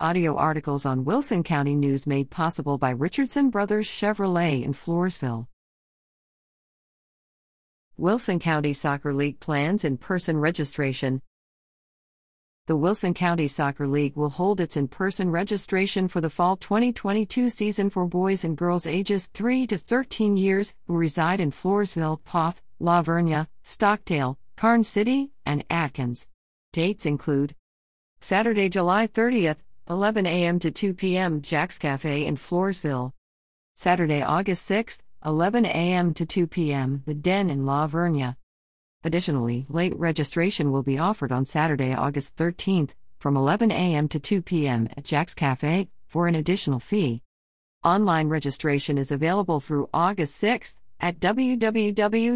Audio articles on Wilson County News made possible by Richardson Brothers Chevrolet in Floresville. Wilson County Soccer League plans in person registration. The Wilson County Soccer League will hold its in person registration for the fall 2022 season for boys and girls ages 3 to 13 years who reside in Floresville, Poth, La Vernia, Stockdale, Karnes City, and Adkins. Dates include Saturday, July 30th, 11 a.m. to 2 p.m., Jack's Cafe in Floresville. Saturday, August 6th, 11 a.m. to 2 p.m., The Den in La Vernia. Additionally, late registration will be offered on Saturday, August 13th, from 11 a.m. to 2 p.m. at Jack's Cafe, for an additional fee. Online registration is available through August 6th at www.wcsltx.org.